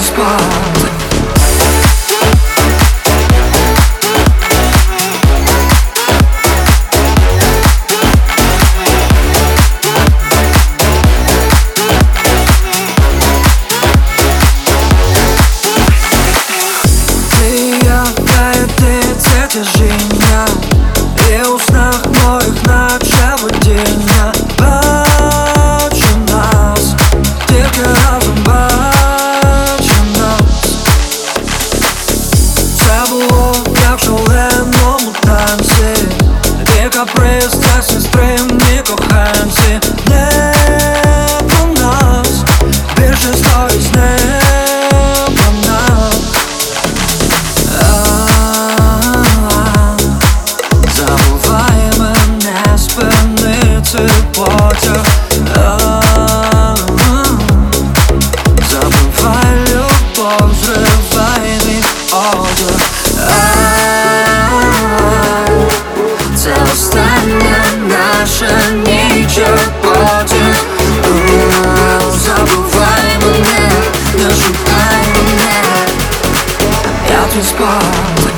Spot. Co ostatnia nasza nicie podzie Zabuwaj mnie, nie szukaj mnie Ja tu spać